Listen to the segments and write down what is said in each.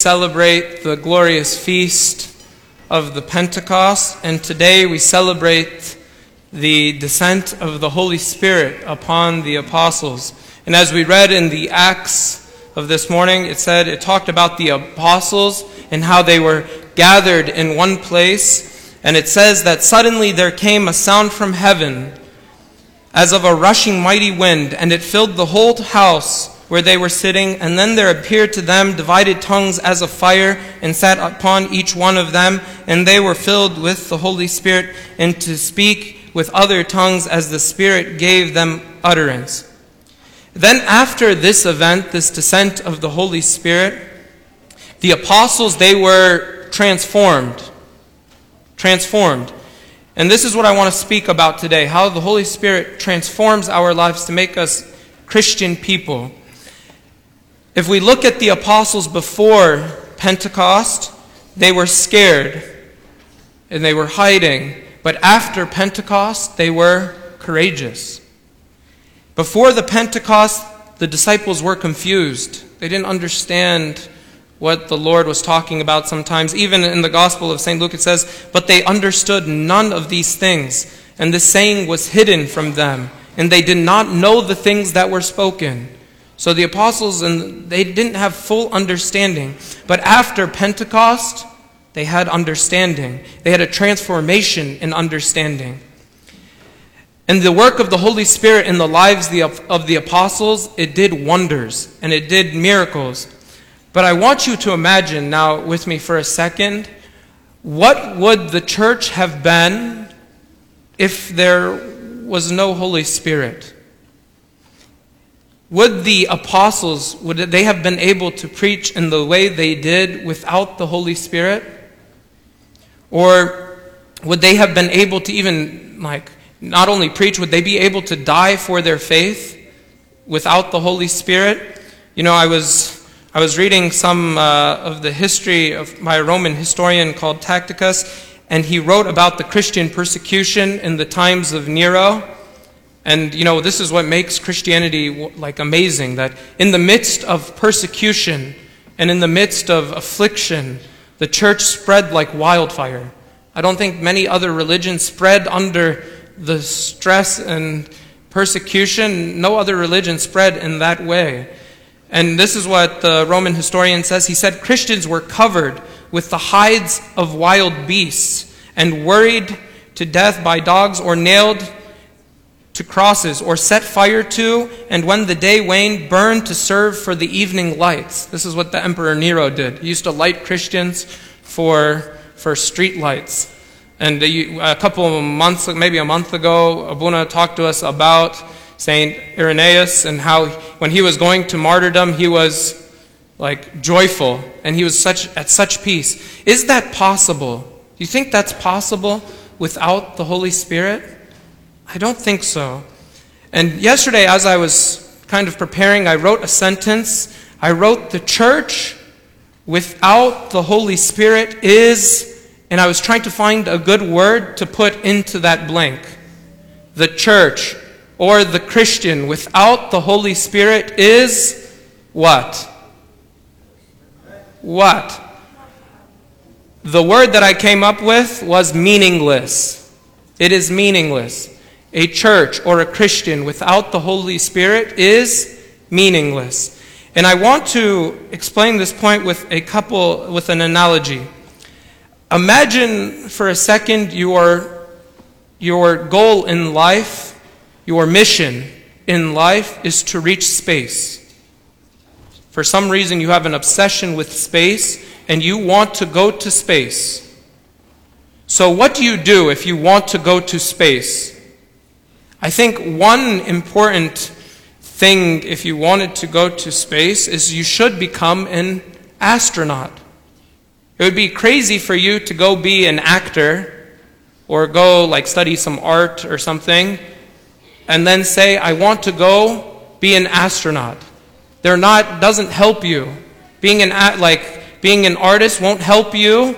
celebrate the glorious feast of the Pentecost, and today we celebrate the descent of the Holy Spirit upon the apostles. And as we read in the Acts of this morning, it said, it talked about the apostles and how they were gathered in one place. And it says that suddenly there came a sound from heaven as of a rushing mighty wind, and it filled the whole house where they were sitting, and then there appeared to them divided tongues as of fire, and sat upon each one of them, and they were filled with the Holy Spirit, and to speak with other tongues as the Spirit gave them utterance. Then, after this event, this descent of the Holy Spirit, the apostles, they were transformed. Transformed. And this is what I want to speak about today how the Holy Spirit transforms our lives to make us Christian people. If we look at the apostles before Pentecost, they were scared and they were hiding. But after Pentecost, they were courageous. Before the Pentecost, the disciples were confused. They didn't understand what the Lord was talking about sometimes. Even in the Gospel of St. Luke, it says, But they understood none of these things, and the saying was hidden from them, and they did not know the things that were spoken. So the apostles and they didn't have full understanding, but after Pentecost, they had understanding. They had a transformation in understanding. And the work of the Holy Spirit in the lives of the apostles, it did wonders and it did miracles. But I want you to imagine now with me for a second what would the church have been if there was no Holy Spirit? Would the apostles, would they have been able to preach in the way they did without the Holy Spirit? Or would they have been able to even, like, not only preach, would they be able to die for their faith without the Holy Spirit? You know, I was, I was reading some uh, of the history of, a Roman historian called Tacitus, and he wrote about the Christian persecution in the times of Nero. And you know, this is what makes Christianity like amazing that in the midst of persecution and in the midst of affliction, the church spread like wildfire. I don't think many other religions spread under the stress and persecution. No other religion spread in that way. And this is what the Roman historian says. He said Christians were covered with the hides of wild beasts and worried to death by dogs or nailed to crosses, or set fire to, and when the day waned, burned to serve for the evening lights. This is what the Emperor Nero did. He used to light Christians for, for street lights. And a couple of months, maybe a month ago, Abuna talked to us about Saint Irenaeus and how when he was going to martyrdom, he was like joyful and he was such at such peace. Is that possible? Do you think that's possible without the Holy Spirit? I don't think so. And yesterday, as I was kind of preparing, I wrote a sentence. I wrote, The church without the Holy Spirit is, and I was trying to find a good word to put into that blank. The church or the Christian without the Holy Spirit is what? What? The word that I came up with was meaningless. It is meaningless a church or a Christian without the Holy Spirit is meaningless. And I want to explain this point with a couple, with an analogy. Imagine for a second your, your goal in life, your mission in life is to reach space. For some reason, you have an obsession with space and you want to go to space. So, what do you do if you want to go to space? I think one important thing, if you wanted to go to space, is you should become an astronaut. It would be crazy for you to go be an actor or go like study some art or something and then say, I want to go be an astronaut. They're not, doesn't help you. Being an, like, being an artist won't help you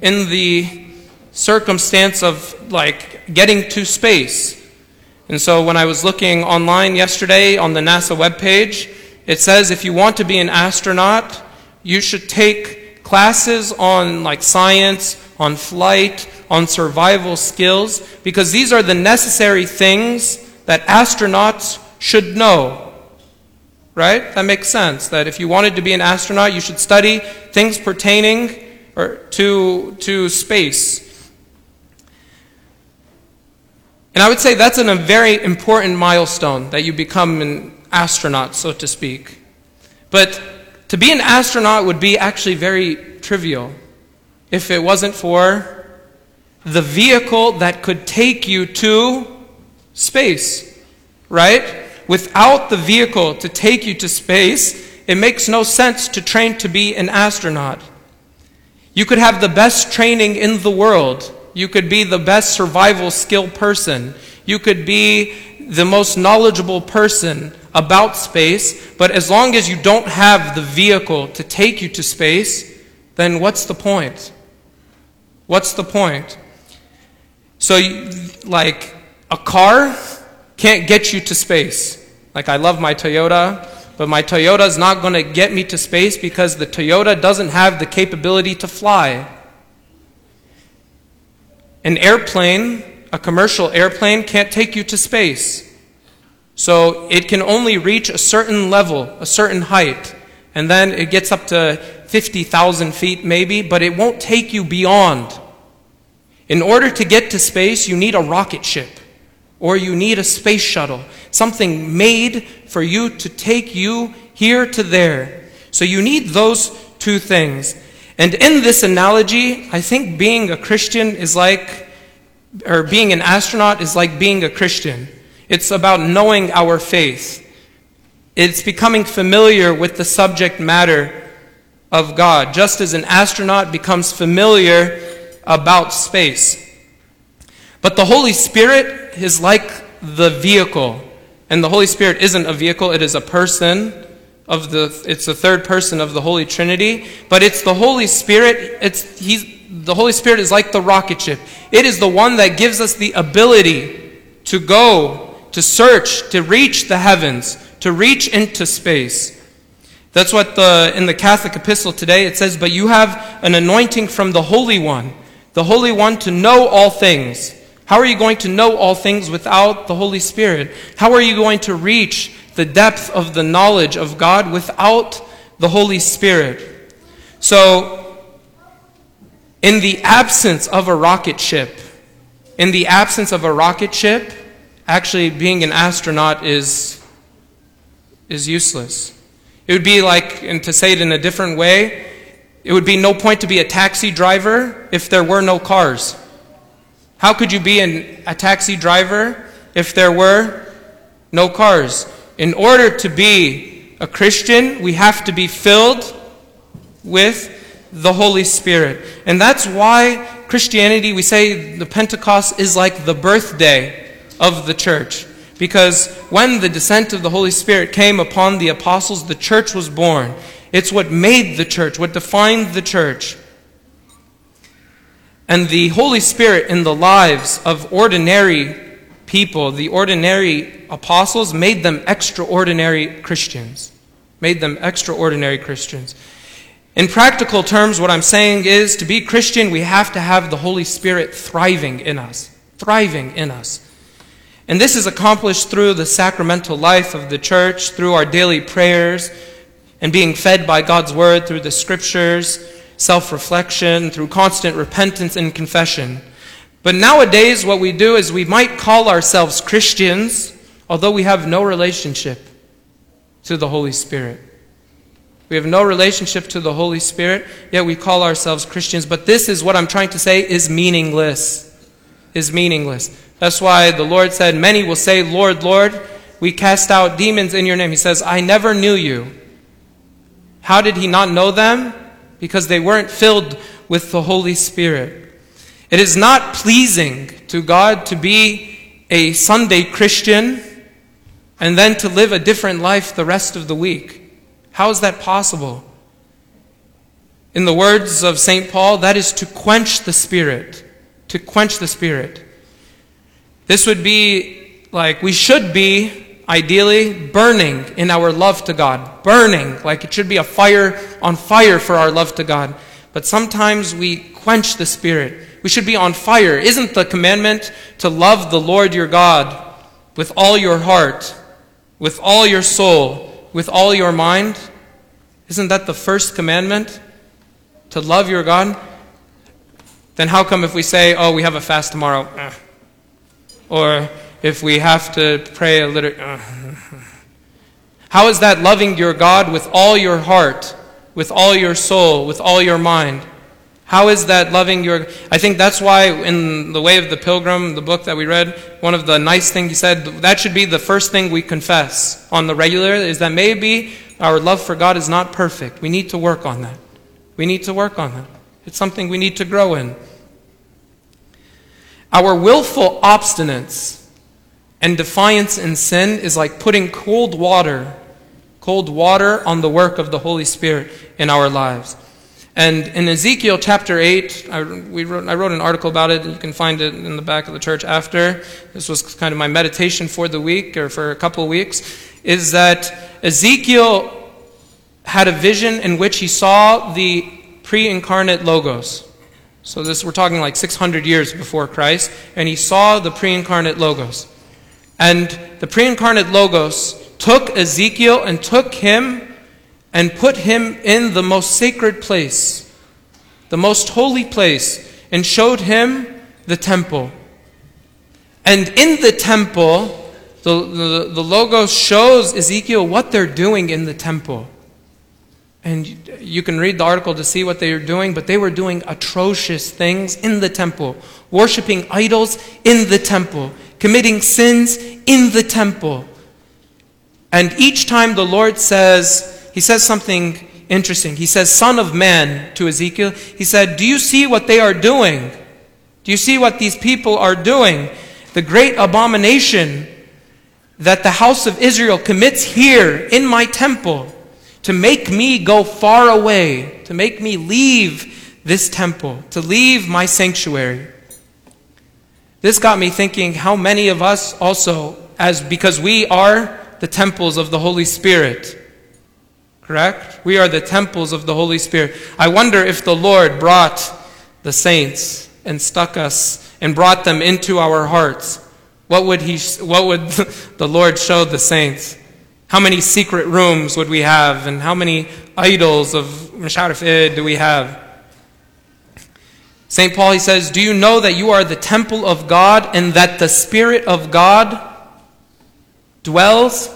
in the circumstance of like getting to space. And so when I was looking online yesterday on the NASA webpage, it says if you want to be an astronaut, you should take classes on like science, on flight, on survival skills, because these are the necessary things that astronauts should know. Right? That makes sense. That if you wanted to be an astronaut, you should study things pertaining or to, to space. And I would say that's a very important milestone that you become an astronaut, so to speak. But to be an astronaut would be actually very trivial if it wasn't for the vehicle that could take you to space, right? Without the vehicle to take you to space, it makes no sense to train to be an astronaut. You could have the best training in the world. You could be the best survival skill person. You could be the most knowledgeable person about space, but as long as you don't have the vehicle to take you to space, then what's the point? What's the point? So, like, a car can't get you to space. Like, I love my Toyota, but my Toyota is not going to get me to space because the Toyota doesn't have the capability to fly. An airplane, a commercial airplane, can't take you to space. So it can only reach a certain level, a certain height, and then it gets up to 50,000 feet maybe, but it won't take you beyond. In order to get to space, you need a rocket ship or you need a space shuttle, something made for you to take you here to there. So you need those two things. And in this analogy, I think being a Christian is like, or being an astronaut is like being a Christian. It's about knowing our faith. It's becoming familiar with the subject matter of God, just as an astronaut becomes familiar about space. But the Holy Spirit is like the vehicle. And the Holy Spirit isn't a vehicle, it is a person of the it's the third person of the Holy Trinity, but it's the Holy Spirit, it's he's the Holy Spirit is like the rocket ship. It is the one that gives us the ability to go, to search, to reach the heavens, to reach into space. That's what the in the Catholic epistle today it says, "But you have an anointing from the Holy One, the Holy One to know all things." How are you going to know all things without the Holy Spirit? How are you going to reach the depth of the knowledge of God without the Holy Spirit? So, in the absence of a rocket ship, in the absence of a rocket ship, actually being an astronaut is, is useless. It would be like, and to say it in a different way, it would be no point to be a taxi driver if there were no cars. How could you be an, a taxi driver if there were no cars? In order to be a Christian, we have to be filled with the Holy Spirit. And that's why Christianity, we say the Pentecost is like the birthday of the church. Because when the descent of the Holy Spirit came upon the apostles, the church was born. It's what made the church, what defined the church. And the Holy Spirit in the lives of ordinary people, the ordinary apostles, made them extraordinary Christians. Made them extraordinary Christians. In practical terms, what I'm saying is to be Christian, we have to have the Holy Spirit thriving in us. Thriving in us. And this is accomplished through the sacramental life of the church, through our daily prayers, and being fed by God's Word through the Scriptures self reflection, through constant repentance and confession. But nowadays, what we do is we might call ourselves Christians, although we have no relationship to the Holy Spirit. We have no relationship to the Holy Spirit, yet we call ourselves Christians. But this is what I'm trying to say is meaningless. Is meaningless. That's why the Lord said, Many will say, Lord, Lord, we cast out demons in your name. He says, I never knew you. How did he not know them? because they weren't filled with the Holy Spirit. It is not pleasing to God to be a Sunday Christian and then to live a different life the rest of the week. How is that possible? In the words of St. Paul, that is to quench the Spirit. To quench the Spirit. This would be like we should be ideally burning in our love to God. Burning, like it should be a fire on fire for our love to God. but sometimes we quench the Spirit. We should be on fire. Isn't the commandment to love the Lord your God with all your heart, with all your soul, with all your mind? Isn't that the first commandment? To love your God? Then how come if we say, oh, we have a fast tomorrow, eh. or if we have to pray a little, uh, how is that loving your God with all your heart, with all your soul, with all your mind? How is that loving your. I think that's why in The Way of the Pilgrim, the book that we read, one of the nice things he said, that should be the first thing we confess on the regular, is that maybe our love for God is not perfect. We need to work on that. We need to work on that. It's something we need to grow in. Our willful obstinance and defiance in sin is like putting cold water, cold water on the work of the Holy Spirit in our lives. And in Ezekiel chapter 8, I, wrote, I wrote an article about it. You can find it in the back of the church after. This was kind of my meditation for the week or for a couple weeks. Is that Ezekiel had a vision in which he saw the pre incarnate Logos. So this we're talking like 600 years before Christ, and he saw the pre-incarnate logos. And the pre-incarnate logos took Ezekiel and took him and put him in the most sacred place, the most holy place, and showed him the temple. And in the temple, the, the, the Logos shows Ezekiel what they're doing in the temple. And you can read the article to see what they were doing, but they were doing atrocious things in the temple, worshiping idols in the temple, committing sins in the temple. And each time the Lord says, He says something interesting. He says, Son of man to Ezekiel, He said, Do you see what they are doing? Do you see what these people are doing? The great abomination that the house of Israel commits here in my temple to make me go far away, to make me leave this temple, to leave my sanctuary. This got me thinking how many of us also, as because we are the temples of the Holy Spirit. Correct? We are the temples of the Holy Spirit. I wonder if the Lord brought the saints and stuck us and brought them into our hearts. What would, he, what would the Lord show the saints? How many secret rooms would we have? And how many idols of Musharraf do we have? St. Paul, he says, Do you know that you are the temple of God and that the Spirit of God dwells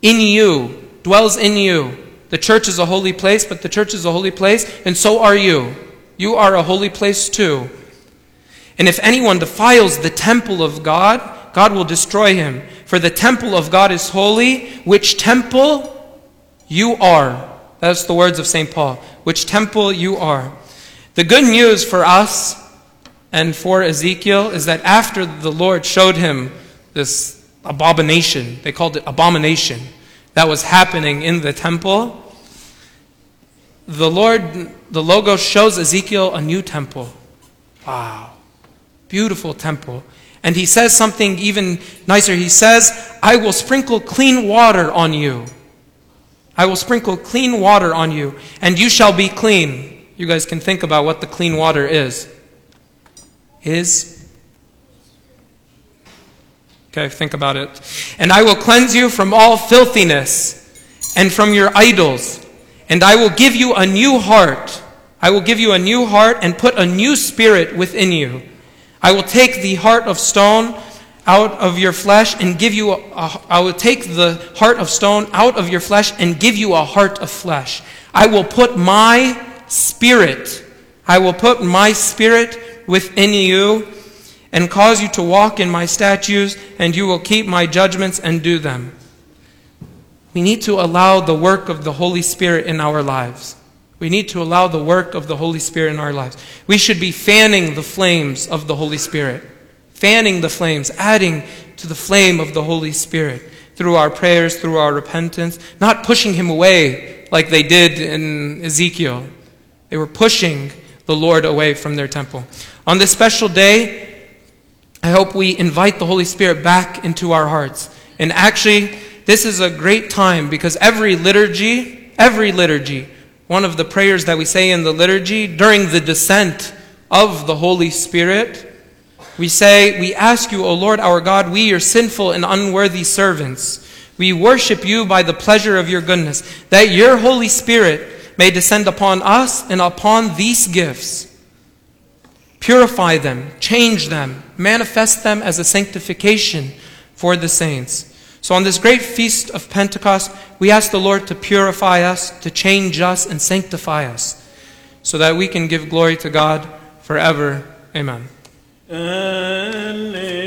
in you? Dwells in you. The church is a holy place, but the church is a holy place, and so are you. You are a holy place too. And if anyone defiles the temple of God, God will destroy him. For the temple of God is holy, which temple you are. That's the words of St. Paul. Which temple you are. The good news for us and for Ezekiel is that after the Lord showed him this abomination, they called it abomination, that was happening in the temple, the Lord, the Logos shows Ezekiel a new temple. Wow. Beautiful temple. And he says something even nicer. He says, I will sprinkle clean water on you. I will sprinkle clean water on you, and you shall be clean. You guys can think about what the clean water is. Is. Okay, think about it. And I will cleanse you from all filthiness and from your idols, and I will give you a new heart. I will give you a new heart and put a new spirit within you. I will take the heart of stone out of your flesh and give you a, a, I will take the heart of stone out of your flesh and give you a heart of flesh. I will put my spirit, I will put my spirit within you and cause you to walk in my statutes and you will keep my judgments and do them. We need to allow the work of the Holy Spirit in our lives. We need to allow the work of the Holy Spirit in our lives. We should be fanning the flames of the Holy Spirit, fanning the flames, adding to the flame of the Holy Spirit through our prayers, through our repentance, not pushing him away like they did in Ezekiel. They were pushing the Lord away from their temple. On this special day, I hope we invite the Holy Spirit back into our hearts. And actually, this is a great time because every liturgy, every liturgy one of the prayers that we say in the liturgy during the descent of the Holy Spirit. We say, We ask you, O Lord our God, we, your sinful and unworthy servants, we worship you by the pleasure of your goodness, that your Holy Spirit may descend upon us and upon these gifts. Purify them, change them, manifest them as a sanctification for the saints. So, on this great feast of Pentecost, we ask the Lord to purify us, to change us, and sanctify us, so that we can give glory to God forever. Amen. Alleluia.